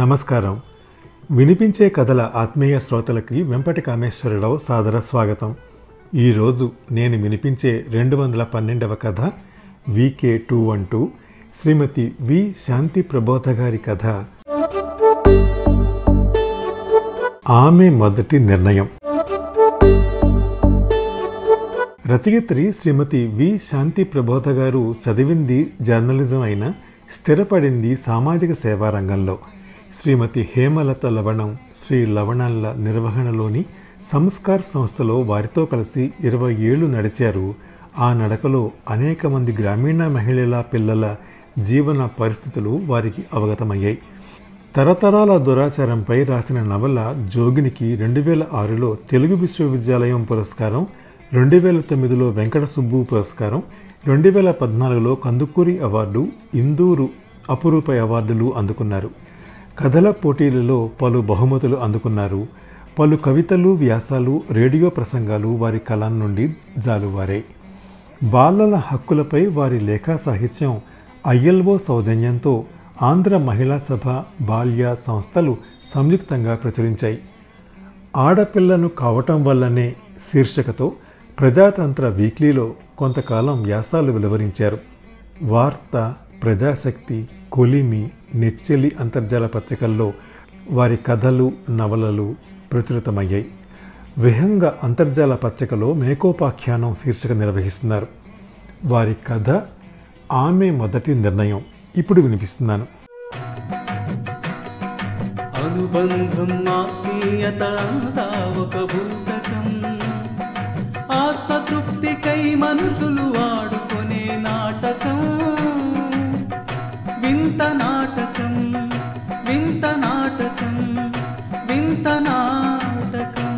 నమస్కారం. వినిపించే కథల ఆత్మీయ శ్రోతలకి వెంపటి కామేశ్వరరావు సాదర స్వాగతం. ఈరోజు నేను వినిపించే రెండు వందల పన్నెండవ కథ VK two one two Shrimati V Shanti Prabodha గారి కథ. ఆమె మొదటి నిర్ణయం. రచయిత్రి శ్రీమతి వి శాంతి ప్రబోధ గారు చదివింది జర్నలిజం అయినా స్థిరపడింది సామాజిక సేవా రంగంలో శ్రీమతి హేమలత లవణం శ్రీ లవణాల నిర్వహణలోని సంస్కార్ సంస్థలో వారితో కలిసి ఇరవై ఏళ్ళు నడిచారు. ఆ నడకలో అనేక మంది గ్రామీణ మహిళల పిల్లల జీవన పరిస్థితులు వారికి అవగతమయ్యాయి. తరతరాల దురాచారంపై రాసిన నవల జోగినికి రెండు వేల ఆరులో తెలుగు విశ్వవిద్యాలయం పురస్కారం రెండు వేల తొమ్మిదిలో వెంకట సుబ్బు పురస్కారం రెండు వేల పద్నాలుగులో కందుకూరి అవార్డు ఇందూరు అపురూప అవార్డులు అందుకున్నారు. కథల పోటీలలో పలు బహుమతులు అందుకున్నారు. పలు కవితలు వ్యాసాలు రేడియో ప్రసంగాలు వారి కలం నుండి జాలువారే. బాలల హక్కులపై వారి లేఖా సాహిత్యం ఐఎల్ఓ సౌజన్యంతో ఆంధ్ర మహిళా సభ బాల్య సంస్థలు సంయుక్తంగా ప్రచురించాయి. ఆడపిల్లను కావటం వల్లనే శీర్షికతో ప్రజాతంత్ర వీక్లీలో కొంతకాలం వ్యాసాలు వెలువరించారు. వార్త ప్రజాశక్తి కొలిమి నెచ్చెలి అంతర్జాల పత్రికల్లో వారి కథలు నవలలు ప్రచురితమయ్యాయి. విహంగ అంతర్జాల పత్రికలో మేకోపాఖ్యానం శీర్షిక నిర్వహిస్తున్నారు. వారి కథ ఆమె మొదటి నిర్ణయం. ఇప్పుడు వినిపిస్తున్నాను. అనుబంధం ఆత్మీయత ఒక భూతకం ఆత్మతృప్తికై మనుషులు ఆడుకునే నాటకం. వింత నాటకం వింత నాటకం వింత నాటకం.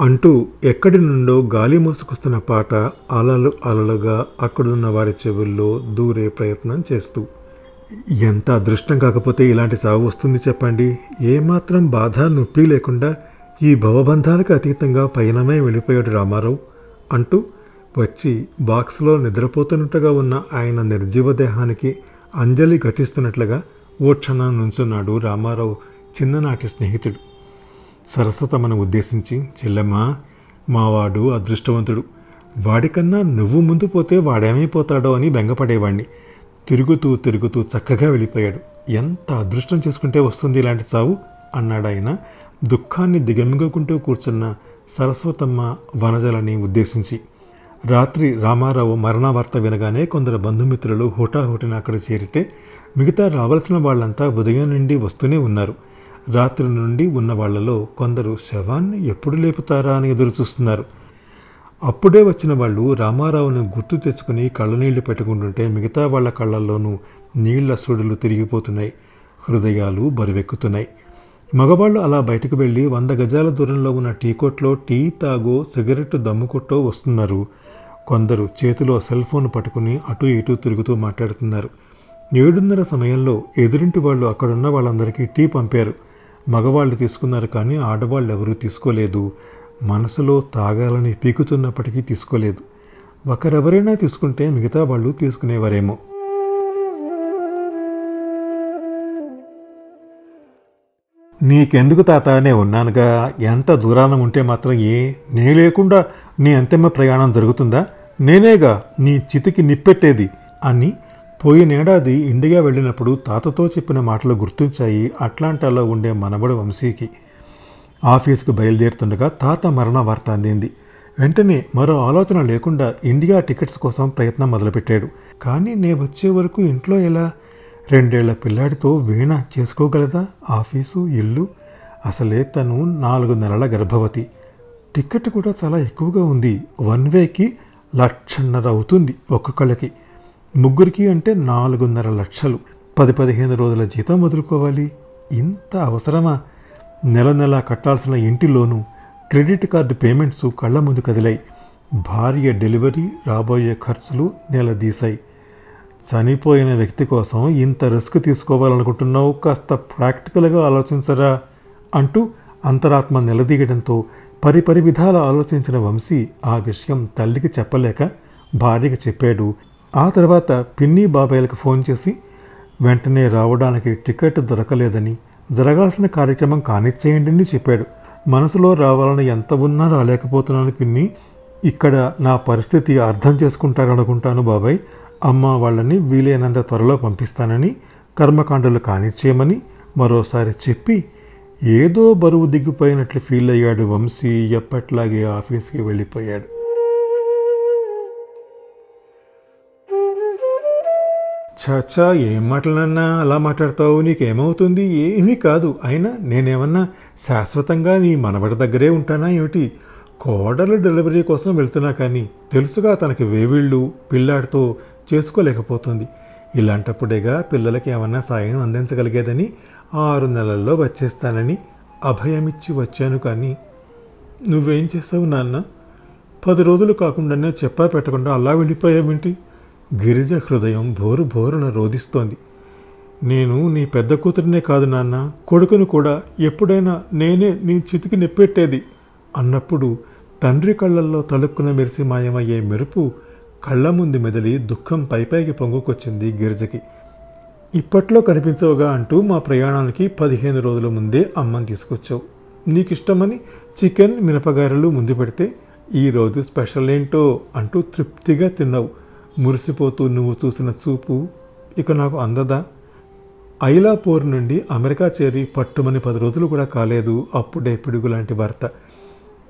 అంటూ ఎక్కడి నుండో గాలి మోసుకొస్తున్న పాట అలలు అలలుగా అక్కడున్న వారి చెవుల్లో దూరే ప్రయత్నం చేస్తూ. ఎంత అదృష్టం కాకపోతే ఇలాంటి సాగు వస్తుంది చెప్పండి. ఏమాత్రం బాధ నొప్పి లేకుండా ఈ భవబంధాలకు అతీతంగా పయనమే వెళ్ళిపోయాడు రామారావు అంటూ వచ్చి బాక్స్లో నిద్రపోతున్నట్టుగా ఉన్న ఆయన నిర్జీవ దేహానికి అంజలి ఘటిస్తున్నట్లుగా ఓ క్షణం నుంచున్నాడు రామారావు చిన్ననాటి స్నేహితుడు. సరస్వతమ్మను ఉద్దేశించి చెల్లెమ్మా మావాడు అదృష్టవంతుడు. వాడికన్నా నువ్వు ముందు పోతే వాడేమైపోతాడో అని బెంగపడేవాణ్ణి. తిరుగుతూ తిరుగుతూ చక్కగా వెళ్ళిపోయాడు. ఎంత అదృష్టం చేసుకుంటే వస్తుంది ఇలాంటి చావు అన్నాడు ఆయన దుఃఖాన్ని దిగమింగుకుంటూ కూర్చున్న సరస్వతమ్మ వనజలని ఉద్దేశించి. రాత్రి రామారావు మరణవార్త వినగానే కొందరు బంధుమిత్రులు హుటాహుటిన అక్కడ చేరితే మిగతా రావాల్సిన వాళ్ళంతా ఉదయం నుండి వస్తూనే ఉన్నారు. రాత్రి నుండి ఉన్న వాళ్ళలో కొందరు శవాన్ని ఎప్పుడు లేపుతారా అని ఎదురు చూస్తున్నారు అప్పుడే వచ్చిన వాళ్ళు రామారావును గుర్తు తెచ్చుకుని కళ్ళనీళ్ళు పెట్టుకుంటుంటే మిగతా వాళ్ళ కళ్ళల్లోనూ నీళ్ళ సుడులు తిరిగిపోతున్నాయి. హృదయాలు బరువెక్కుతున్నాయి. మగవాళ్ళు అలా బయటకు వెళ్ళి వంద గజాల దూరంలో ఉన్న టీ కొట్లో టీ తాగో సిగరెట్ దమ్ముకొట్టో వస్తున్నారు. కొందరు చేతిలో సెల్ ఫోన్ పట్టుకుని అటు ఇటు తిరుగుతూ మాట్లాడుతున్నారు. ఏడున్నర సమయంలో ఎదురింటి వాళ్ళు అక్కడున్న వాళ్ళందరికీ టీ పంపారు. మగవాళ్ళు తీసుకున్నారు కానీ ఆడవాళ్ళు ఎవరూ తీసుకోలేదు. మనసులో తాగాలని పీకుతున్నప్పటికీ తీసుకోలేదు. ఒకరెవరైనా తీసుకుంటే మిగతా వాళ్ళు తీసుకునేవారేమో. నీకెందుకు తాత? నే ఉన్నానుగా. ఎంత దూరాన ఉంటే మాత్రం ఏ నే లేకుండా నీ అంతిమ ప్రయాణం జరుగుతుందా? నేనేగా నీ చితికి నిప్పెట్టేది అని పోయినేడాది ఇండియా వెళ్ళినప్పుడు తాతతో చెప్పిన మాటలు గుర్తుంచాయి. అట్లాంటాలో ఉండే మనబడు వంశీకి. ఆఫీసుకు బయలుదేరుతుండగా తాత మరణ వార్త అందింది. వెంటనే మరో ఆలోచన లేకుండా ఇండియా టికెట్స్ కోసం ప్రయత్నం మొదలుపెట్టాడు. కానీ నే వచ్చే వరకు ఇంట్లో ఎలా రెండేళ్ళ పిల్లాడితో వీణ చేసుకోగలదా? ఆఫీసు ఇల్లు? అసలే తను నాలుగు నెలల గర్భవతి. టికెట్ కూడా చాలా ఎక్కువగా ఉంది. వన్ వేకి లక్షన్నర అవుతుంది ఒక్కొక్కళ్ళకి ముగ్గురికి అంటే నాలుగున్నర లక్షలు. పది పదిహేను రోజుల జీతం వదులుకోవాలి. ఇంత అవసరమా? నెల నెల కట్టాల్సిన ఇంటిలోనూ క్రెడిట్ కార్డు పేమెంట్స్ కళ్ళ ముందు కదిలాయి. భార్య డెలివరీ రాబోయే ఖర్చులు నెలదీశాయి. చనిపోయిన వ్యక్తి కోసం ఇంత రిస్క్ తీసుకోవాలనుకుంటున్నావు? కాస్త ప్రాక్టికల్గా ఆలోచించరా అంటూ అంతరాత్మ నిలదీయడంతో పరిపరి విధాల ఆలోచించిన వంశీ ఆ విషయం తల్లికి చెప్పలేక భార్యకి చెప్పాడు. ఆ తర్వాత పిన్ని బాబాయ్లకు ఫోన్ చేసి వెంటనే రావడానికి టికెట్ దొరకలేదని జరగాల్సిన కార్యక్రమం కానిచ్చేయండి అని చెప్పాడు. మనసులో రావాలని ఎంత ఉన్నా రాలేకపోతున్నాను పిన్ని. ఇక్కడ నా పరిస్థితి అర్థం చేసుకుంటారనుకుంటాను బాబాయ్. అమ్మ వాళ్ళని వీలైనంత త్వరలో పంపిస్తానని కర్మకాండలు కానిచ్చేయమని మరోసారి చెప్పి ఏదో బరువు దిగిపోయినట్లు ఫీల్ అయ్యాడు వంశీ. ఎప్పట్లాగే ఆఫీస్కి వెళ్ళిపోయాడు. చచ్చా ఏం మాటలన్నా అలా మాట్లాడతావు? నీకేమవుతుంది? ఏమీ కాదు. అయినా నేనేమన్నా శాశ్వతంగా నీ మనవడి దగ్గరే ఉంటానా ఏమిటి? కోడలు డెలివరీ కోసం వెళ్తున్నా కానీ తెలుసుగా తనకి వేవిళ్ళు పిల్లాడితో చేసుకోలేకపోతుంది. ఇలాంటప్పుడేగా పిల్లలకి ఏమన్నా సాయం అందించగలిగేదని ఆరు నెలల్లో వచ్చేస్తానని అభయమిచ్చి వచ్చాను కానీ నువ్వేం చేసావు నాన్న? పది రోజులు కాకుండానే చెప్పా పెట్టకుండా అలా వెళ్ళిపోయావేంటి? గిరిజ హృదయం బోరు బోరున రోధిస్తోంది. నేను నీ పెద్ద కూతురినే కాదు నాన్న. కొడుకును కూడా ఎప్పుడైనా నేనే నీ చితికి నెప్పెట్టేది అన్నప్పుడు తండ్రి కళ్ళల్లో తలుక్కున మెరిసి మాయమయ్యే మెరుపు కళ్ళ ముందు మెదలి దుఃఖం పైపైకి పొంగుకొచ్చింది గిరిజకి. ఇప్పట్లో కనిపించవుగా అంటూ మా ప్రయాణానికి పదిహేను రోజుల ముందే అమ్మని తీసుకొచ్చావు. నీకు ఇష్టమని చికెన్ మినపగారెలు ముందు పెడితే ఈరోజు స్పెషల్ ఏంటో అంటూ తృప్తిగా తిన్నావు. మురిసిపోతూ నువ్వు చూసిన చూపు ఇక నాకు అందదా? ఐలాపూర్ నుండి అమెరికా చేరి పట్టుమని పది రోజులు కూడా కాలేదు అప్పుడే పిడుగు లాంటి భర్త.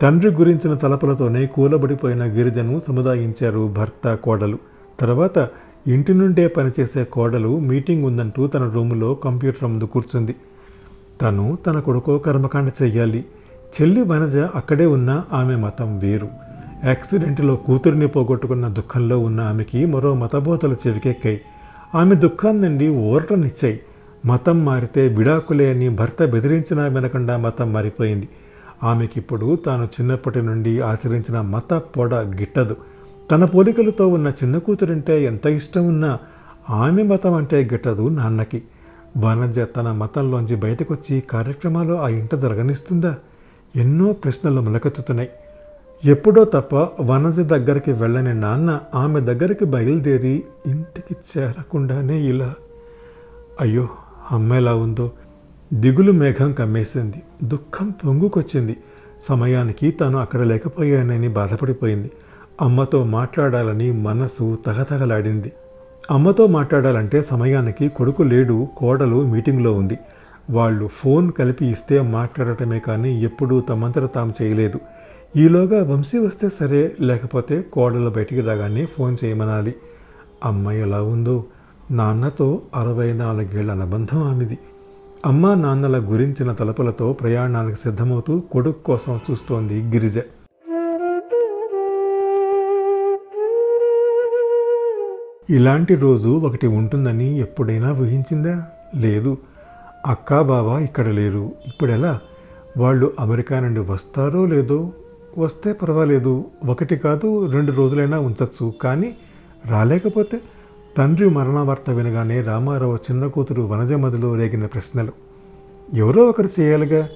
తండ్రి గురించిన తలపులతోనే కూలబడిపోయిన గిరిజను సముదాయించారు భర్త కోడలు. తర్వాత ఇంటి నుండే పనిచేసే కోడలు మీటింగ్ ఉందంటూ తన రూములో కంప్యూటర్ ముందు కూర్చుంది. తను తన కొడుకో కర్మకాండ చెయ్యాలి. చెల్లి వనజ అక్కడే ఉన్న ఆమె మతం వేరు. యాక్సిడెంట్లో కూతురిని పోగొట్టుకున్న దుఃఖంలో ఉన్న ఆమెకి మరో మతబోధలు చెవికెక్కాయి. ఆమె దుఃఖాన్నండి ఓరటనిచ్చాయి. మతం మారితే విడాకులే అని భర్త బెదిరించినా వినకుండా మతం మారిపోయింది. ఆమెకిప్పుడు తాను చిన్నప్పటి నుండి ఆచరించిన మత పొడ గిట్టదు. తన పోలికలతో ఉన్న చిన్న కూతురంటే ఎంత ఇష్టం ఉన్నా ఆమె మతం అంటే గిట్టదు నాన్నకి. వనజ తన మతంలోంచి బయటకొచ్చి కార్యక్రమాలు ఆ ఇంట జరగనిస్తుందా? ఎన్నో ప్రశ్నలు మొలకెత్తుతున్నాయి. ఎప్పుడో తప్ప వనజ దగ్గరికి వెళ్ళని నాన్న ఆమె దగ్గరికి బయలుదేరి ఇంటికి చేరకుండానే ఇలా అయ్యో అమ్మ ఎలా ఉందో? దిగులు మేఘం కమ్మేసింది. దుఃఖం పొంగుకొచ్చింది. సమయానికి తాను అక్కడ లేకపోయానని బాధపడిపోయింది. అమ్మతో మాట్లాడాలని మనసు తగతగలాడింది. అమ్మతో మాట్లాడాలంటే సమయానికి కొడుకు లేడు కోడలు మీటింగ్లో ఉంది. వాళ్ళు ఫోన్ కలిపి ఇస్తే మాట్లాడటమే కానీ ఎప్పుడూ తమంతట తాము చేయలేదు. ఈలోగా వంశీ వస్తే సరే లేకపోతే కోడలు బయటికి రాగానే ఫోన్ చేయమనాలి. అమ్మాయి ఎలా ఉందో? నాన్నతో అరవై నాలుగేళ్ళ అనుబంధం ఆమెది. అమ్మా నాన్నల గురించిన తలపులతో ప్రయాణానికి సిద్ధమవుతూ కొడుకు కోసం చూస్తోంది గిరిజ. ఇలాంటి రోజు ఒకటి ఉంటుందని ఎప్పుడైనా ఊహించిందా? లేదు. అక్కా బావ ఇక్కడ లేరు. ఇప్పుడెలా? వాళ్ళు అమెరికా నుండి వస్తారో లేదో? వస్తే పర్వాలేదు. ఒకటి కాదు రెండు రోజులైనా ఉంచచ్చు. కానీ రాలేకపోతే? తండ్రి మరణవార్త వినగానే రామారావు చిన్న కూతురు వనజమదిలో రేగిన ప్రశ్నలు. ఎవరో ఒకరు చేయాలిగా?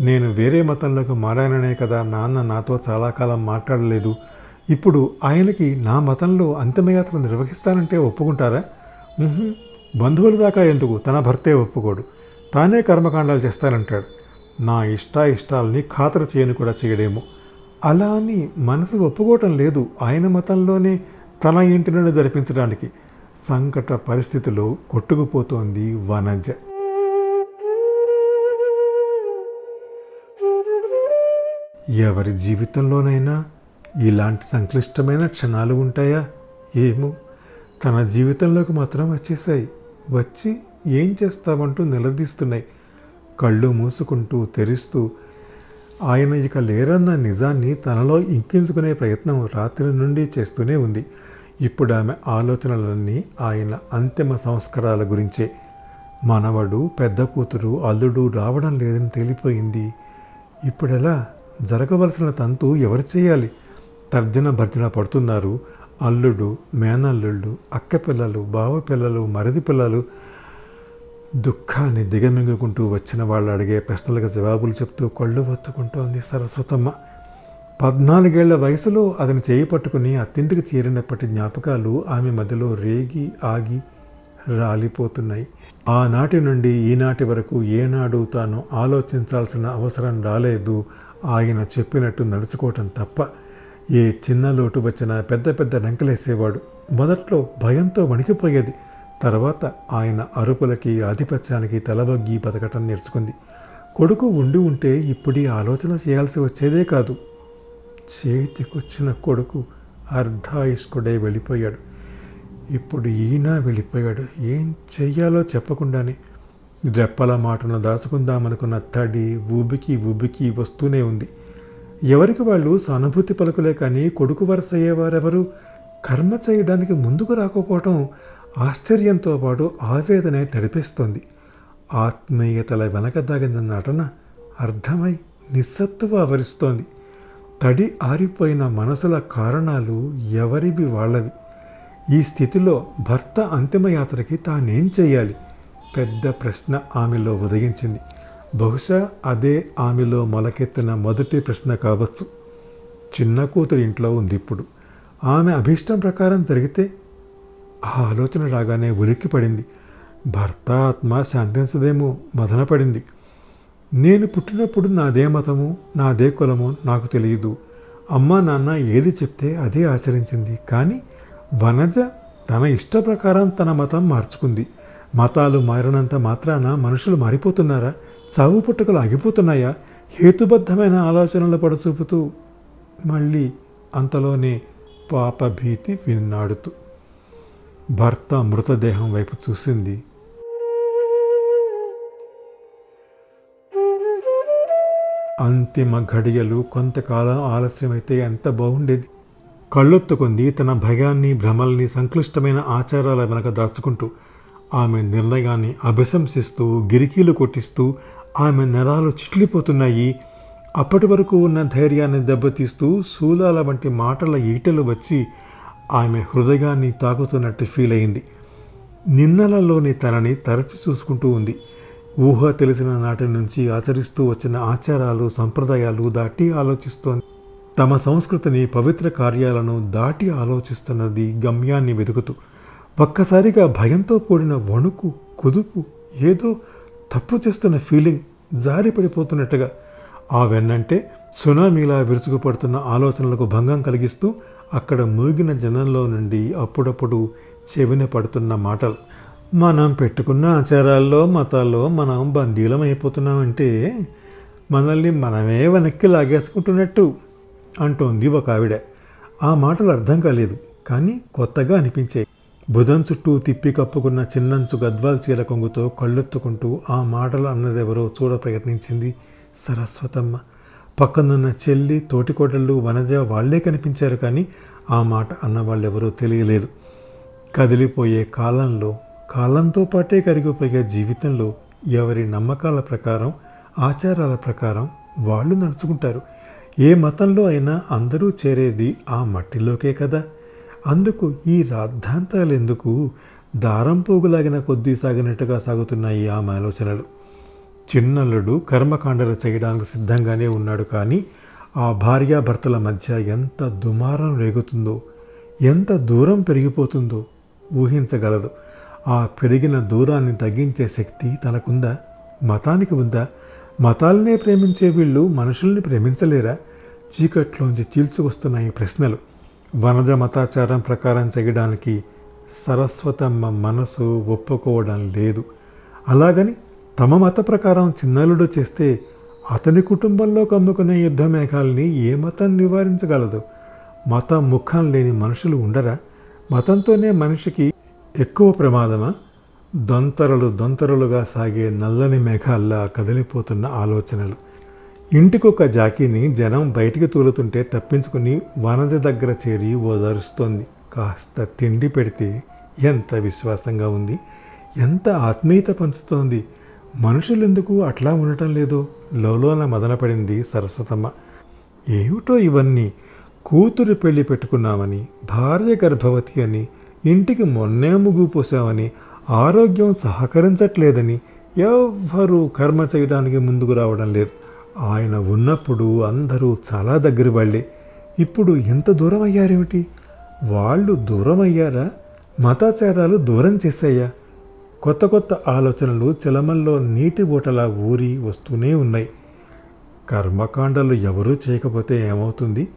నేను వేరే మతంలోకి మారాననే కదా నాన్న నాతో చాలా కాలం మాట్లాడలేదు. ఇప్పుడు ఆయనకి నా మతంలో అంతిమయాత్ర నిర్వహిస్తానంటే ఒప్పుకుంటారా? బంధువుల దాకా ఎందుకు? తన భర్తే ఒప్పుకోడు. తానే కర్మకాండాలు చేస్తానంటాడు. నా ఇష్ట ఖాతరు చేయని కూడా చేయడేమో. అలా అని మనసు ఒప్పుకోవటం లేదు ఆయన మతంలోనే తన ఇంటి నుండి జరిపించడానికి. సంకట పరిస్థితిలో కొట్టుకుపోతోంది వనజ. ఎవరి జీవితంలోనైనా ఇలాంటి సంక్లిష్టమైన క్షణాలు ఉంటాయా? ఏమో. తన జీవితంలోకి మాత్రం వచ్చేసాయి వచ్చి ఏం చేస్తామంటూ నిలదీస్తున్నాయి. కళ్ళు మూసుకుంటూ తెరుస్తూ ఆయన ఇక లేరన్న నిజాన్ని తనలో ఇంకించుకునే ప్రయత్నం రాత్రి నుండి చేస్తూనే ఉంది. ఇప్పుడు ఆమె ఆలోచనలన్నీ ఆయన అంతిమ సంస్కారాల గురించే. మనవడు పెద్ద కూతురు అల్లుడు రావడం లేదని తేలిపోయింది. ఇప్పుడెలా? జరగవలసిన తంతు ఎవరు చేయాలి? తర్జన భర్జన పడుతున్నారు. అల్లుడు మేనల్లుళ్ళు అక్క పిల్లలు బావ పిల్లలు మరిది పిల్లలు దుఃఖాన్ని దిగమింగుకుంటూ వచ్చిన వాళ్ళు అడిగే ప్రశ్నలకు జవాబులు చెప్తూ కళ్ళు ఒత్తుకుంటోంది సరస్వతమ్మ. పద్నాలుగేళ్ళ వయసులో అతను చేయి పట్టుకుని అత్తింటికి చేరినప్పటి జ్ఞాపకాలు ఆమె మధ్యలో రేగి ఆగి రాలిపోతున్నాయి. ఆనాటి నుండి ఈనాటి వరకు ఏనాడు తాను ఆలోచించాల్సిన అవసరం రాలేదు. ఆయన చెప్పినట్టు నడుచుకోవటం తప్ప ఏ చిన్న లోటు వచ్చినా పెద్ద పెద్ద రంకలేసేవాడు మొదట్లో భయంతో వణికిపోయేది. తర్వాత ఆయన అరుపులకి ఆధిపత్యానికి తలబగ్గి బతకటం నేర్చుకుంది. కొడుకు ఉండి ఉంటే ఇప్పుడీ ఆలోచన చేయాల్సి వచ్చేదే కాదు. చేతికొచ్చిన కొడుకు అర్ధాయుష్కుడై వెళ్ళిపోయాడు. ఇప్పుడు ఈయన వెళ్ళిపోయాడు. ఏం చెయ్యాలో చెప్పకుండానే రెప్పల మాటను దాచుకుందామనుకున్న తడి ఊబికి ఊబికి వస్తూనే ఉంది. ఎవరికి వాళ్ళు సానుభూతి పలుకులే కానీ కొడుకు వరుస అయ్యేవారెవరు కర్మ చేయడానికి ముందుకు రాకపోవటం ఆశ్చర్యంతో పాటు ఆవేదనే తడిపేస్తోంది. ఆత్మీయతల వెనక దాగిన నటన అర్థమై నిస్సత్తువ ఆవరిస్తోంది. తడి ఆరిపోయిన మనసుల కారణాలు ఎవరివి వాళ్ళవి? ఈ స్థితిలో భర్త అంతిమయాత్రకి తానేం చేయాలి పెద్ద ప్రశ్న ఆమెలో ఉదయించింది. బహుశా అదే ఆమెలో మొలకెత్తిన మొదటి ప్రశ్న కావచ్చు. చిన్న కూతురు ఇంట్లో ఉంది ఇప్పుడు ఆమె అభీష్టం ప్రకారం జరిగితే ఆ ఆలోచన రాగానే ఉలిక్కిపడింది. భర్త ఆత్మ శాంతించదేమో మదనపడింది. నేను పుట్టినప్పుడు నాదే మతము నాదే కులము నాకు తెలియదు. అమ్మ నాన్న ఏది చెప్తే అదే ఆచరించింది. కానీ వనజ తన ఇష్ట ప్రకారం తన మతం మార్చుకుంది. మతాలు మారినంత మాత్రాన మనుషులు మారిపోతున్నారా? చావు పుట్టుకలు ఆగిపోతున్నాయా? హేతుబద్ధమైన ఆలోచనలు పడచూపుతూ మళ్ళీ అంతలోనే పాప భీతి విన్నాడుతూ. భర్త మృతదేహం వైపు చూసింది. అంతిమ ఘడియలు కొంతకాలం ఆలస్యమైతే ఎంత బాగుండేది? కళ్ళొత్తుకుంది తన భయాన్ని భ్రమల్ని సంక్లిష్టమైన ఆచారాల వెనక దాచుకుంటూ. ఆమె నిర్ణయాన్ని అభిశంసిస్తూ గిరికీలు కొట్టిస్తూ ఆమె నరాలు చిట్లిపోతున్నాయి. అప్పటి వరకు ఉన్న ధైర్యాన్ని దెబ్బతీస్తూ శూలాల వంటి మాటల ఈటలు వచ్చి ఆమె హృదయాన్ని తాకుతున్నట్టు ఫీల్ అయింది నిన్నలలోని తనని తరచి చూసుకుంటూ ఉంది. ఊహ తెలిసిన నాటి నుంచి ఆచరిస్తూ వచ్చిన ఆచారాలు సంప్రదాయాలు దాటి ఆలోచిస్తోంది. తమ సంస్కృతిని పవిత్ర కార్యాలను దాటి ఆలోచిస్తున్నది గమ్యాన్ని వెతుకుతూ ఒక్కసారిగా భయంతో కూడిన వణుకు కుదుపు ఏదో తప్పు చేస్తున్న ఫీలింగ్ జారి పడిపోతున్నట్టుగా ఆ వెన్నంటే సునామీలా విరుచుకుపడుతున్న ఆలోచనలకు భంగం కలిగిస్తూ అక్కడ మూగిన జనంలో నుండి అప్పుడప్పుడు చెవిన పడుతున్న మాటలు. మనం పెట్టుకున్న ఆచారాల్లో మతాల్లో మనం బందీలం అయిపోతున్నామంటే మనల్ని మనమే వెనక్కి లాగేసుకుంటున్నట్టు అంటోంది ఒక ఆవిడ. ఆ మాటలు అర్థం కాలేదు కానీ కొత్తగా అనిపించాయి భుజం చుట్టూ తిప్పి కప్పుకున్న చిన్నంచు గద్వాల్ చీర కొంగుతో కళ్ళెత్తుకుంటూ ఆ మాటలు అన్నదెవరో చూడ ప్రయత్నించింది సరస్వతమ్మ. పక్కనున్న చెల్లి తోటికోటళ్ళు వనజ వాళ్ళే కనిపించారు కానీ ఆ మాట అన్నవాళ్ళెవరో తెలియలేదు. కదిలిపోయే కాలంలో కాలంతో పాటే కరిగిపోయే జీవితంలో ఎవరి నమ్మకాల ప్రకారం ఆచారాల ప్రకారం వాళ్ళు నడుచుకుంటారు. ఏ మతంలో అయినా అందరూ చేరేది ఆ మట్టిలోకే కదా. అందుకు ఈ రాద్ధాంతాలు ఎందుకు దారం పోగులాగిన కొద్దీ సాగినట్టుగా సాగుతున్నాయి ఆమె ఆలోచనలు. చిన్నల్లుడు కర్మకాండలు చేయడానికి సిద్ధంగానే ఉన్నాడు కానీ ఆ భార్యాభర్తల మధ్య ఎంత దుమారం రేగుతుందో ఎంత దూరం పెరిగిపోతుందో ఊహించగలదు. ఆ పెరిగిన దూరాన్ని తగ్గించే శక్తి తనకుందా? మతానికి ఉందా? మతాలనే ప్రేమించే వీళ్ళు మనుషుల్ని ప్రేమించలేరా? చీకట్లోంచి చీల్చుకొస్తున్న ఈ ప్రశ్నలు. వనజ మతాచారం ప్రకారం చేయడానికి సరస్వతమ్మ మనసు ఒప్పుకోవడం లేదు. అలాగని తమ మత ప్రకారం చిన్నలుడు చేస్తే అతని కుటుంబంలో కమ్ముకునే యుద్ధ మేఘాల్ని ఏ మతం నివారించగలదు? మతం ముఖం లేని మనుషులు ఉండరా? మతంతోనే మనిషికి ఎక్కువ ప్రమాదమా? దొంతరలు దొంతరలుగా సాగే నల్లని మేఘాల్లా కదిలిపోతున్న ఆలోచనలు. ఇంటికొక జాకీని జనం బయటికి తూలుతుంటే తప్పించుకుని వనజ దగ్గర చేరి ఓదారుస్తోంది. కాస్త తిండి పెడితే ఎంత విశ్వాసంగా ఉంది? ఎంత ఆత్మీయత పంచుతోంది? మనుషులెందుకు అట్లా ఉండటం లేదో? లోలోన మదనపడింది సరస్వతమ్మ. ఏమిటో ఇవన్నీ? కూతురు పెళ్ళి పెట్టుకున్నామని భార్య గర్భవతి అని ఇంటికి మొన్నే ముగ్గు పోసామని ఆరోగ్యం సహకరించట్లేదని ఎవ్వరూ కర్మ చేయడానికి ముందుకు రావడం లేదు. ఆయన ఉన్నప్పుడు అందరూ చాలా దగ్గర వాళ్ళే. ఇప్పుడు ఎంత దూరం అయ్యారేమిటి? వాళ్ళు దూరం అయ్యారా? మతాచారాలు దూరం చేశాయా? కొత్త కొత్త ఆలోచనలు చలమల్లో నీటి బూటలా ఊరి వస్తూనే ఉన్నాయి. కర్మకాండలు ఎవరూ చేయకపోతే ఏమవుతుంది?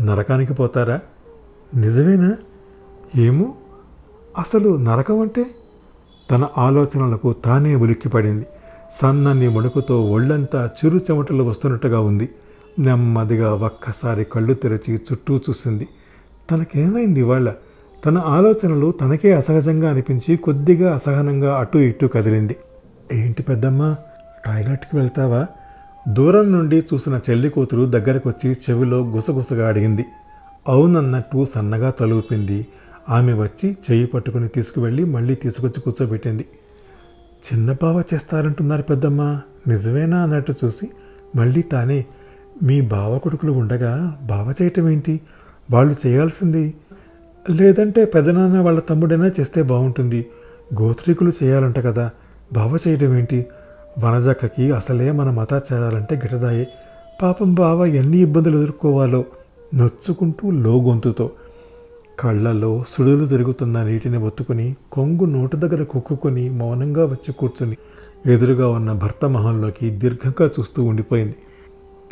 నరకానికి పోతారా? నిజమేనా? ఏమో అసలు నరకం అంటే? తన ఆలోచనలకు తానే ఉలిక్కిపడింది. సన్నని ముడుకుతో ఒళ్ళంతా చిరు చెమటలు వస్తున్నట్టుగా ఉంది. నెమ్మదిగా ఒక్కసారి కళ్ళు తెరిచి చుట్టూ చూసింది. తనకేమైంది ఇవాళ? తన ఆలోచనలు తనకే అసహజంగా అనిపించి కొద్దిగా అసహనంగా అటు ఇటు కదిలింది. ఏంటి పెద్దమ్మ? టాయిలెట్కి వెళ్తావా? దూరం నుండి చూసిన చెల్లి కూతురు దగ్గరకు వచ్చి చెవిలో గుసగుసగా అడిగింది. అవునన్నట్టు సన్నగా తలుపింది. ఆమె వచ్చి చెయ్యి పట్టుకుని తీసుకువెళ్ళి మళ్ళీ తీసుకొచ్చి కూర్చోబెట్టింది. చిన్న బావ చేస్తారంటున్నారు పెద్దమ్మ. నిజమేనా అన్నట్టు చూసి మళ్ళీ తానే మీ బావ కొడుకులు ఉండగా బావ చేయటం ఏంటి? వాళ్ళు చేయాల్సింది లేదంటే పెదనాన్న వాళ్ళ తమ్ముడైనా చేస్తే బాగుంటుంది గోత్రీకులు చేయాలంట కదా. బావ చేయడం ఏంటి? వనజక్కకి అసలే మన మతాచారాలంటే గిటదాయే. పాపం బావ ఎన్ని ఇబ్బందులు ఎదుర్కోవాలో నొచ్చుకుంటూ లోగొంతుతో కళ్ళల్లో సుడులు తిరుగుతున్న నీటిని ఒత్తుకుని కొంగు నోటు దగ్గర కుక్కుని మౌనంగా వచ్చి కూర్చుని ఎదురుగా ఉన్న భర్త మొహంలోకి దీర్ఘంగా చూస్తూ ఉండిపోయింది.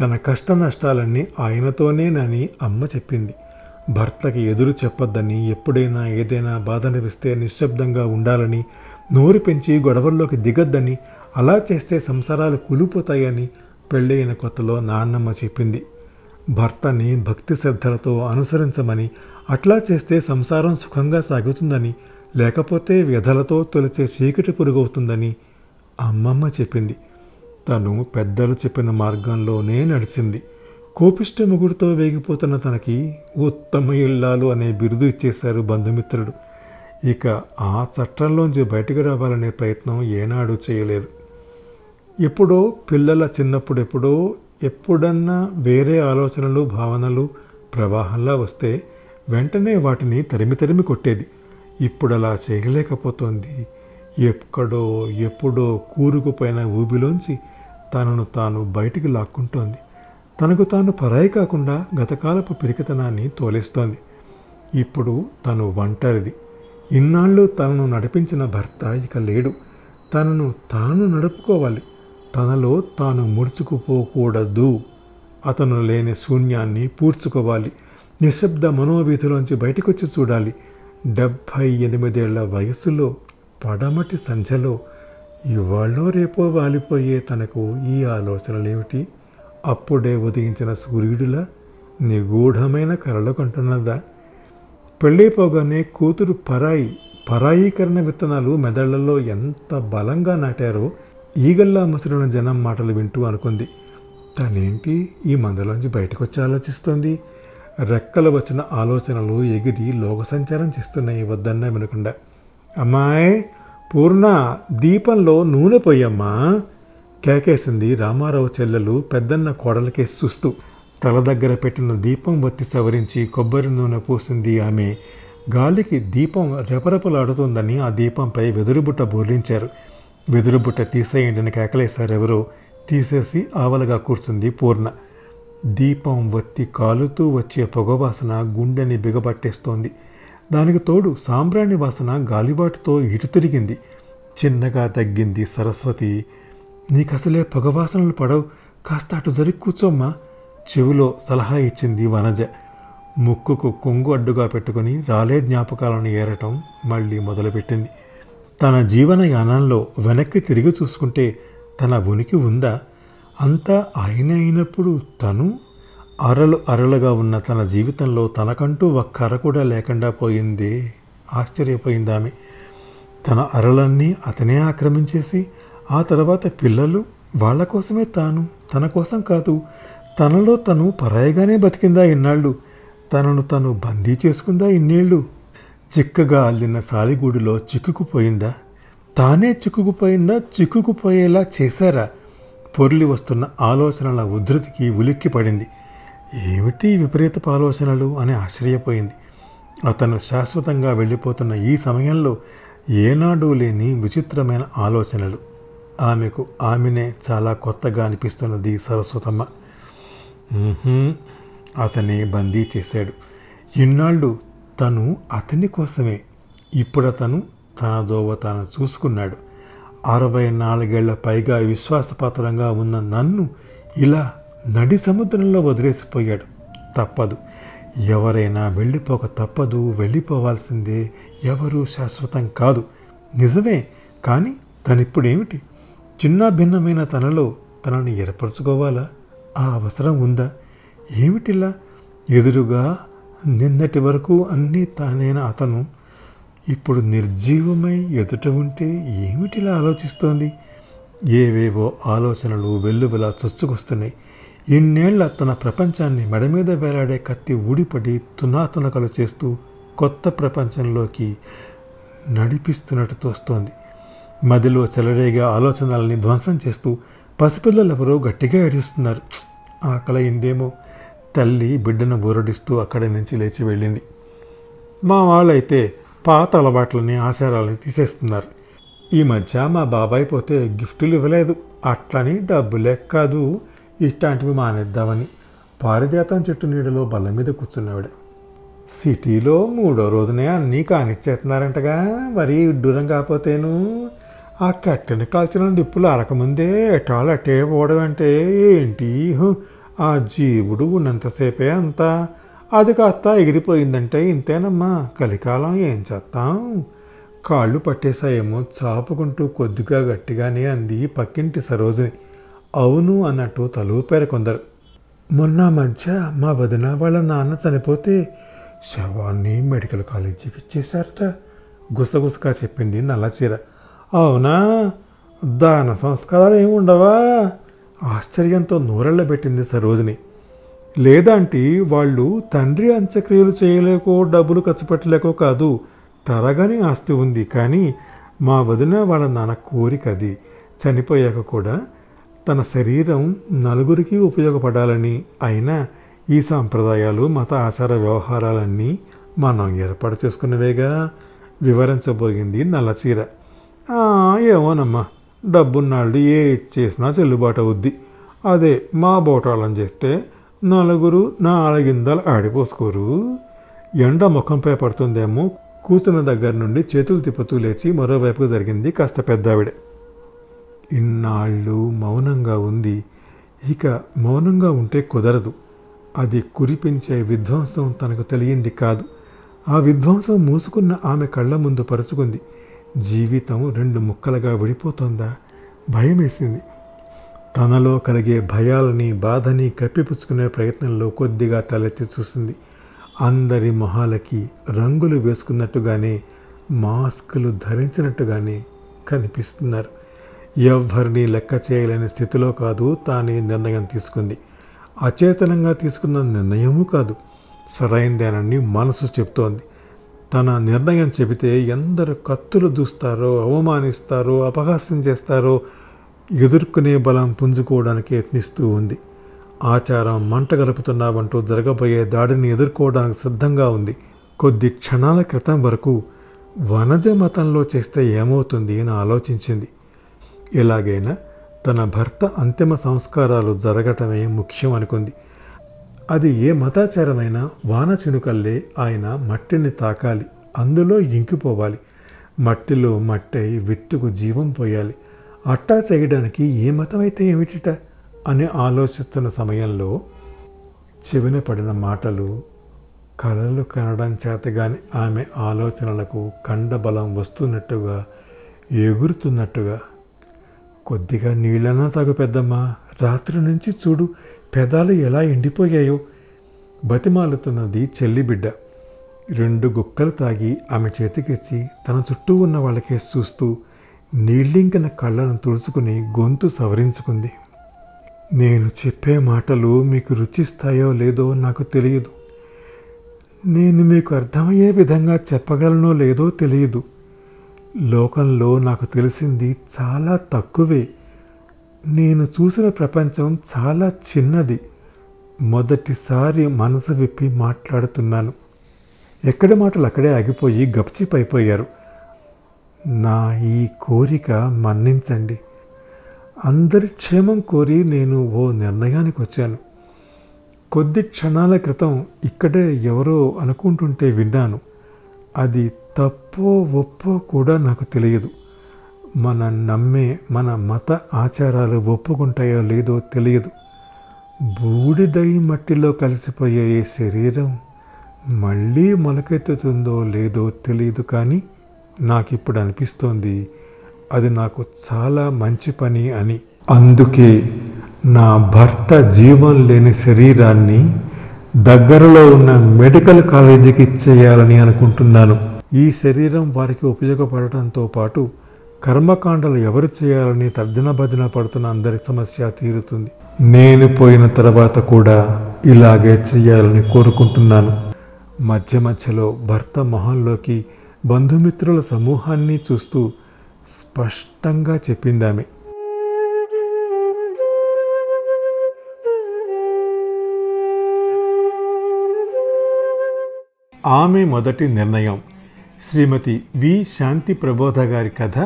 తన కష్ట నష్టాలన్నీ ఆయనతోనేనని అమ్మ చెప్పింది. భర్తకి ఎదురు చెప్పొద్దని ఎప్పుడైనా ఏదైనా బాధ అనిపిస్తే నిశ్శబ్దంగా ఉండాలని నోరు పెంచి గొడవల్లోకి దిగొద్దని అలా చేస్తే సంసారాలు కూలిపోతాయని పెళ్ళైన కొత్తలో నాన్నమ్మ చెప్పింది. భర్తని భక్తి శ్రద్ధలతో అనుసరించమని అట్లా చేస్తే సంసారం సుఖంగా సాగుతుందని లేకపోతే వ్యధలతో తొలిచే చీకటి పురుగవుతుందని అమ్మమ్మ చెప్పింది. తను పెద్దలు చెప్పిన మార్గంలోనే నడిచింది. కోపిష్ట ముగుడుతో వేగిపోతున్న తనకి ఉత్తమ ఇల్లాలు అనే బిరుదు ఇచ్చేశారు బంధుమిత్రుడు. ఇక ఆ చట్టంలోంచి బయటకు రావాలనే ప్రయత్నం ఏనాడు చేయలేదు. ఎప్పుడో పిల్లల చిన్నప్పుడెప్పుడో ఎప్పుడన్నా వేరే ఆలోచనలు భావనలు ప్రవాహంలా వస్తే వెంటనే వాటిని తరిమి తరిమి కొట్టేది. ఇప్పుడు అలా చేయలేకపోతోంది. ఎక్కడో ఎప్పుడో కూరుకుపోయిన ఊబిలోంచి తనను తాను బయటికి లాక్కుంటోంది. తనకు తాను పరాయి కాకుండా గతకాలపు పిరికితనాన్ని తోలేస్తోంది. ఇప్పుడు తను ఒంటరిది. ఇన్నాళ్ళు తనను నడిపించిన భర్త ఇక లేడు. తనను తాను నడుపుకోవాలి. తనలో తాను ముడుచుకుపోకూడదు. అతను లేని శూన్యాన్ని పూడ్చుకోవాలి. నిశ్శబ్ద మనోవీధిలోంచి బయటకొచ్చి చూడాలి. డెబ్భై ఎనిమిదేళ్ళ వయస్సులో పడమటి సంధ్యలో ఇవాళ్ళో రేపో వాలిపోయే తనకు ఈ ఆలోచనలేమిటి? అప్పుడే ఉదయించిన సూర్యుడిలా నిగూఢమైన కలలు కంటున్నదా? పెళ్ళైపోగానే కూతురు పరాయి పరాయీకరణ విత్తనాలు మెదళ్ళలో ఎంత బలంగా నాటారో ఈగల్లా ముసిరిన జనం మాటలు వింటూ అనుకుంది. తనేంటి ఈ మందలోంచి బయటకొచ్చి ఆలోచిస్తోంది? రెక్కలు వచ్చిన ఆలోచనలు ఎగిరి లోకసంచారం చేస్తున్నాయి వద్దన్నా వినకుండా. అమ్మాయి పూర్ణ దీపంలో నూనె పోయమ్మా. కేకేసింది రామారావు చెల్లెలు పెద్దన్న కోడలకేసి చూస్తూ తల దగ్గర పెట్టిన దీపం వత్తి సవరించి కొబ్బరి నూనె పూసింది ఆమె. గాలికి దీపం రెపరెపలాడుతుందని ఆ దీపంపై వెదురుబుట్ట బోర్లించారు. వెదురుబుట్ట తీసేయండిని కేకలేశారు ఎవరో తీసేసి ఆవలగా కూర్చుంది పూర్ణ. దీపం వత్తి కాలుతూ వచ్చే పొగవాసన గుండెని బిగబట్టేస్తోంది. దానికి తోడు సాంబ్రాణి వాసన గాలిబాటుతో ఇటు తిరిగింది. చిన్నగా తగ్గింది సరస్వతి. నీకసలే పొగవాసనలు పడవు. కాస్త అటు జరిగి కూర్చోమ్మా. చెవిలో సలహా ఇచ్చింది వనజ. ముక్కుకు కొంగు అడ్డుగా పెట్టుకుని రాలే జ్ఞాపకాలను ఏరటం మళ్ళీ మొదలుపెట్టింది. తన జీవన యానంలో వెనక్కి తిరిగి చూసుకుంటే తన ఉనికి ఉందా? అంతా ఆయన అయినప్పుడు తను అరలు అరలుగా ఉన్న తన జీవితంలో తనకంటూ ఒక్క అర కూడా లేకుండా పోయింది. ఆశ్చర్యపోయింది ఆమె. తన అరలన్నీ అతనే ఆక్రమించేసి ఆ తర్వాత పిల్లలు వాళ్ళ కోసమే తాను తన కోసం కాదు. తనలో తను పరాయిగానే బతికిందా ఇన్నాళ్ళు. తనను తను బందీ చేసుకుందా ఇన్నేళ్ళు. చిక్కగా అల్లిన సాలిగూడులో చిక్కుకుపోయిందా? తానే చిక్కుకుపోయిందా? చిక్కుకుపోయేలా చేశారా? పొర్లి వస్తున్న ఆలోచనల ఉధృతికి ఉలిక్కి పడింది ఏమిటి ఈ విపరీతపు ఆలోచనలు అని ఆశ్చర్యపోయింది. అతను శాశ్వతంగా వెళ్ళిపోతున్న ఈ సమయంలో ఏనాడూ లేని విచిత్రమైన ఆలోచనలు. ఆమెకు ఆమెనే చాలా కొత్తగా అనిపిస్తున్నది సరస్వతమ్మ. అతనే బందీ చేశాడు. ఇన్నాళ్ళు తను అతని కోసమే. ఇప్పుడు అతను తన దోవ తాను చూసుకున్నాడు. అరవై నాలుగేళ్ళ పైగా విశ్వాసపాత్రంగా ఉన్న నన్ను ఇలా నడి సముద్రంలో వదిలేసిపోయాడు. తప్పదు. ఎవరైనా వెళ్ళిపోక తప్పదు. వెళ్ళిపోవాల్సిందే ఎవరు శాశ్వతం కాదు. నిజమే. కానీ తనిప్పుడేమిటి? చిన్న భిన్నమైన తనలో తనని ఏర్పరచుకోవాలా? ఆ అవసరం ఉందా? ఏమిటిలా? ఎదురుగా నిన్నటి వరకు అన్నీ తానైన అతను ఇప్పుడు నిర్జీవమై ఎదుట ఉంటే ఏమిటిలా ఆలోచిస్తోంది? ఏవేవో ఆలోచనలు వెల్లువలా చొచ్చుకొస్తున్నాయి. ఇన్నేళ్ళ తన ప్రపంచాన్ని మెడ మీద వేలాడే కత్తి ఊడిపడి తునాతునకలు చేస్తూ కొత్త ప్రపంచంలోకి నడిపిస్తున్నట్టు తోస్తోంది. మదిలో చెలరేగా ఆలోచనల్ని ధ్వంసం చేస్తూ పసిపిల్లలెవరో గట్టిగా ఏడుస్తున్నారు. ఆకలయిందేమో తల్లి బిడ్డను ఊరడిస్తూ అక్కడి నుంచి లేచి వెళ్ళింది. మా వాళ్ళైతే పాత అలవాట్లని ఆచారాలని తీసేస్తున్నారు. ఈ మధ్య మా బాబాయ్ పోతే గిఫ్టులు ఇవ్వలేదు. అట్లని డబ్బులే కాదు. ఇట్లాంటివి మానేద్దామని పారిజాతం చెట్టు నీడలో బల్ల మీద కూర్చున్నావిడ. సిటీలో మూడో రోజునే అన్నీ కానిచ్చేస్తున్నారంటగా. మరీ ఇడ్డూరం కాకపోతేను ఆ కట్టెను కాల్చిన డిప్పులు అరకముందే ఎటాలు అటే పోవడం అంటే ఏంటి? ఆ జీవుడు ఉన్నంతసేపే అంతా అది కాస్త ఎగిరిపోయిందంటే ఇంతేనమ్మా కలికాలం ఏం చేస్తాం? కాళ్ళు పట్టేశాయేమో చాపుకుంటూ కొద్దిగా గట్టిగానే అంది పక్కింటి సరోజిని. అవును అన్నట్టు తలూపారు కొందరు. మొన్న మధ్య మా వదిన వాళ్ళ నాన్న చనిపోతే శవాన్ని మెడికల్ కాలేజీకి ఇచ్చేశారట. గుసగుసగా చెప్పింది నల్లచీర. అవునా? దాన సంస్కారాలు ఏమి ఉండవా? ఆశ్చర్యంతో నూరెళ్ళబెట్టింది సరోజిని. లేదంటే వాళ్ళు తండ్రి అంత్యక్రియలు చేయలేకో డబ్బులు ఖర్చు పెట్టలేకో కాదు తరగని ఆస్తి ఉంది. కానీ మా వదిన వాళ్ళ నాన్న కోరిక అది. చనిపోయాక కూడా తన శరీరం నలుగురికి ఉపయోగపడాలని అయినా ఈ సాంప్రదాయాలు మత ఆచార వ్యవహారాలన్నీ మనం ఏర్పాటు చేసుకున్నవేగా? వివరించబోయింది నల్లచీర ఏమోనమ్మా డబ్బున్నాళ్ళు ఏ చేసినా చెల్లుబాటు అవుద్ది. అదే మా బోటాలను చేస్తే నలుగురు నాలుగిందలు ఆడిపోసుకోరు. ఎండ ముఖంపై పడుతుందేమో కూతున్న దగ్గర నుండి చేతులు తిప్పుతూ లేచి మరోవైపుకు జరిగింది కాస్త పెద్దావిడ. ఇన్నాళ్ళు మౌనంగా ఉంది. ఇక మౌనంగా ఉంటే కుదరదు. అది కురిపించే విధ్వంసం తనకు తెలియంది కాదు. ఆ విధ్వంసం మూసుకున్న ఆమె కళ్ళ ముందు పరుచుకుంది. జీవితం రెండు ముక్కలుగా విడిపోతుందా? భయమేసింది. తనలో కలిగే భయాలని బాధని కప్పిపుచ్చుకునే ప్రయత్నంలో కొద్దిగా తలెత్తి చూసింది. అందరి మొహాలకి రంగులు వేసుకున్నట్టుగానే మాస్కులు ధరించినట్టుగానే కనిపిస్తున్నారు. ఎవ్వరిని లెక్క చేయలేని స్థితిలో కాదు తానే నిర్ణయం తీసుకుంది. అచేతనంగా తీసుకున్న నిర్ణయము కాదు. సరైందేనని మనసు చెప్తోంది తన నిర్ణయం చెబితే ఎందరు కత్తులు దూస్తారో అవమానిస్తారో అపహాస్యం చేస్తారో ఎదుర్కొనే బలం పుంజుకోవడానికి యత్నిస్తూ ఉంది. ఆచారం మంట గలుపుతున్నావంటూ జరగబోయే దాడిని ఎదుర్కోవడానికి సిద్ధంగా ఉంది. కొద్ది క్షణాల క్రితం వరకు వనజ మతంలో చేస్తే ఏమవుతుంది అని ఆలోచించింది. ఎలాగైనా తన భర్త అంతిమ సంస్కారాలు జరగటమే ముఖ్యం అనుకుంది. అది ఏ మతాచారమైనా వాన చినుకల్లే ఆయన మట్టిని తాకాలి. అందులో ఇంకిపోవాలి. మట్టిలో మట్టై విత్తుకు జీవం పోయాలి. అట్టా చేయడానికి ఏ మతం అయితే ఏమిటిట అని ఆలోచిస్తున్న సమయంలో చెవిన పడిన మాటలు కలలు కనడం చేతగాని ఆమె ఆలోచనలకు కండబలం వస్తున్నట్టుగా ఎగురుతున్నట్టుగా కొద్దిగా నీళ్ళన్నా తాగు పెద్దమ్మా రాత్రి నుంచి చూడు పెదాలు ఎలా ఎండిపోయాయో బతిమాలుతున్నది చెల్లి బిడ్డ. రెండు గుక్కలు తాగి ఆమె చేతికిచ్చి తన చుట్టూ ఉన్న వాళ్ళకే చూస్తూ నీళ్ళింకిన కళ్ళను తుడుచుకుని గొంతు సవరించుకుంది. నేను చెప్పే మాటలు మీకు రుచిస్తాయో లేదో నాకు తెలియదు. నేను మీకు అర్థమయ్యే విధంగా చెప్పగలనో లేదో తెలియదు. లోకంలో నాకు తెలిసింది చాలా తక్కువే. నేను చూసిన ప్రపంచం చాలా చిన్నది. మొదటిసారి మనసు విప్పి మాట్లాడుతున్నాను. ఎక్కడి మాటలు అక్కడే ఆగిపోయి గప్చిపైపోయారు నా ఈ కోరిక మన్నించండి. అందరి క్షేమం కోరి నేను ఓ నిర్ణయానికి వచ్చాను. కొద్ది క్షణాల క్రితం ఇక్కడే ఎవరో అనుకుంటుంటే విన్నాను. అది తప్పో ఒప్పో కూడా నాకు తెలియదు. మన నమ్మే మన మత ఆచారాలు ఒప్పుకుంటాయో లేదో తెలియదు. బూడిదై మట్టిలో కలిసిపోయే శరీరం మళ్ళీ మొలకెత్తుతుందో లేదో తెలియదు కానీ నాకు ఇప్పుడు అనిపిస్తోంది. అది నాకు చాలా మంచి పని అని. అందుకే నా భర్త జీవం లేని శరీరాన్ని దగ్గరలో ఉన్న మెడికల్ కాలేజీకి ఇచ్చేయాలని అనుకుంటున్నాను. ఈ శరీరం వారికి ఉపయోగపడటంతో పాటు కర్మకాండలు ఎవరు చేయాలని తర్జన భజన పడుతున్న అందరి సమస్య తీరుతుంది. నేను పోయిన తర్వాత కూడా ఇలాగే చేయాలని కోరుకుంటున్నాను. మధ్య మధ్యలో భర్త మొహంలోకి బంధుమిత్రుల సమూహాన్ని చూస్తూ స్పష్టంగా చెప్పిందామె. ఆమె మొదటి నిర్ణయం. శ్రీమతి వి. శాంతి ప్రబోధ గారి కథ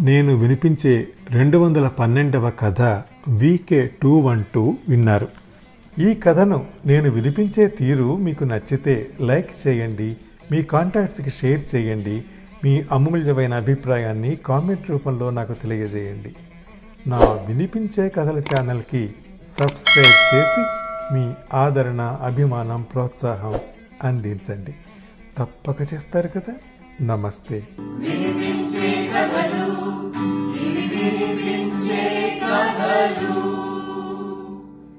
నేను వినిపించే రెండు వందల పన్నెండవ కథ వికే టూ వన్ టూ విన్నారు. ఈ కథను నేను వినిపించే తీరు మీకు నచ్చితే లైక్ చేయండి మీ కాంటాక్ట్స్కి షేర్ చేయండి. మీ అమూల్యమైన అభిప్రాయాన్ని కామెంట్ రూపంలో నాకు తెలియజేయండి. నా వినిపించే కథల ఛానల్కి సబ్స్క్రైబ్ చేసి మీ ఆదరణ అభిమానం ప్రోత్సాహం అందించండి. తప్పక చేస్తారు కదా. నమస్తే. వినిపించే కథలు వినిపించే కథలు.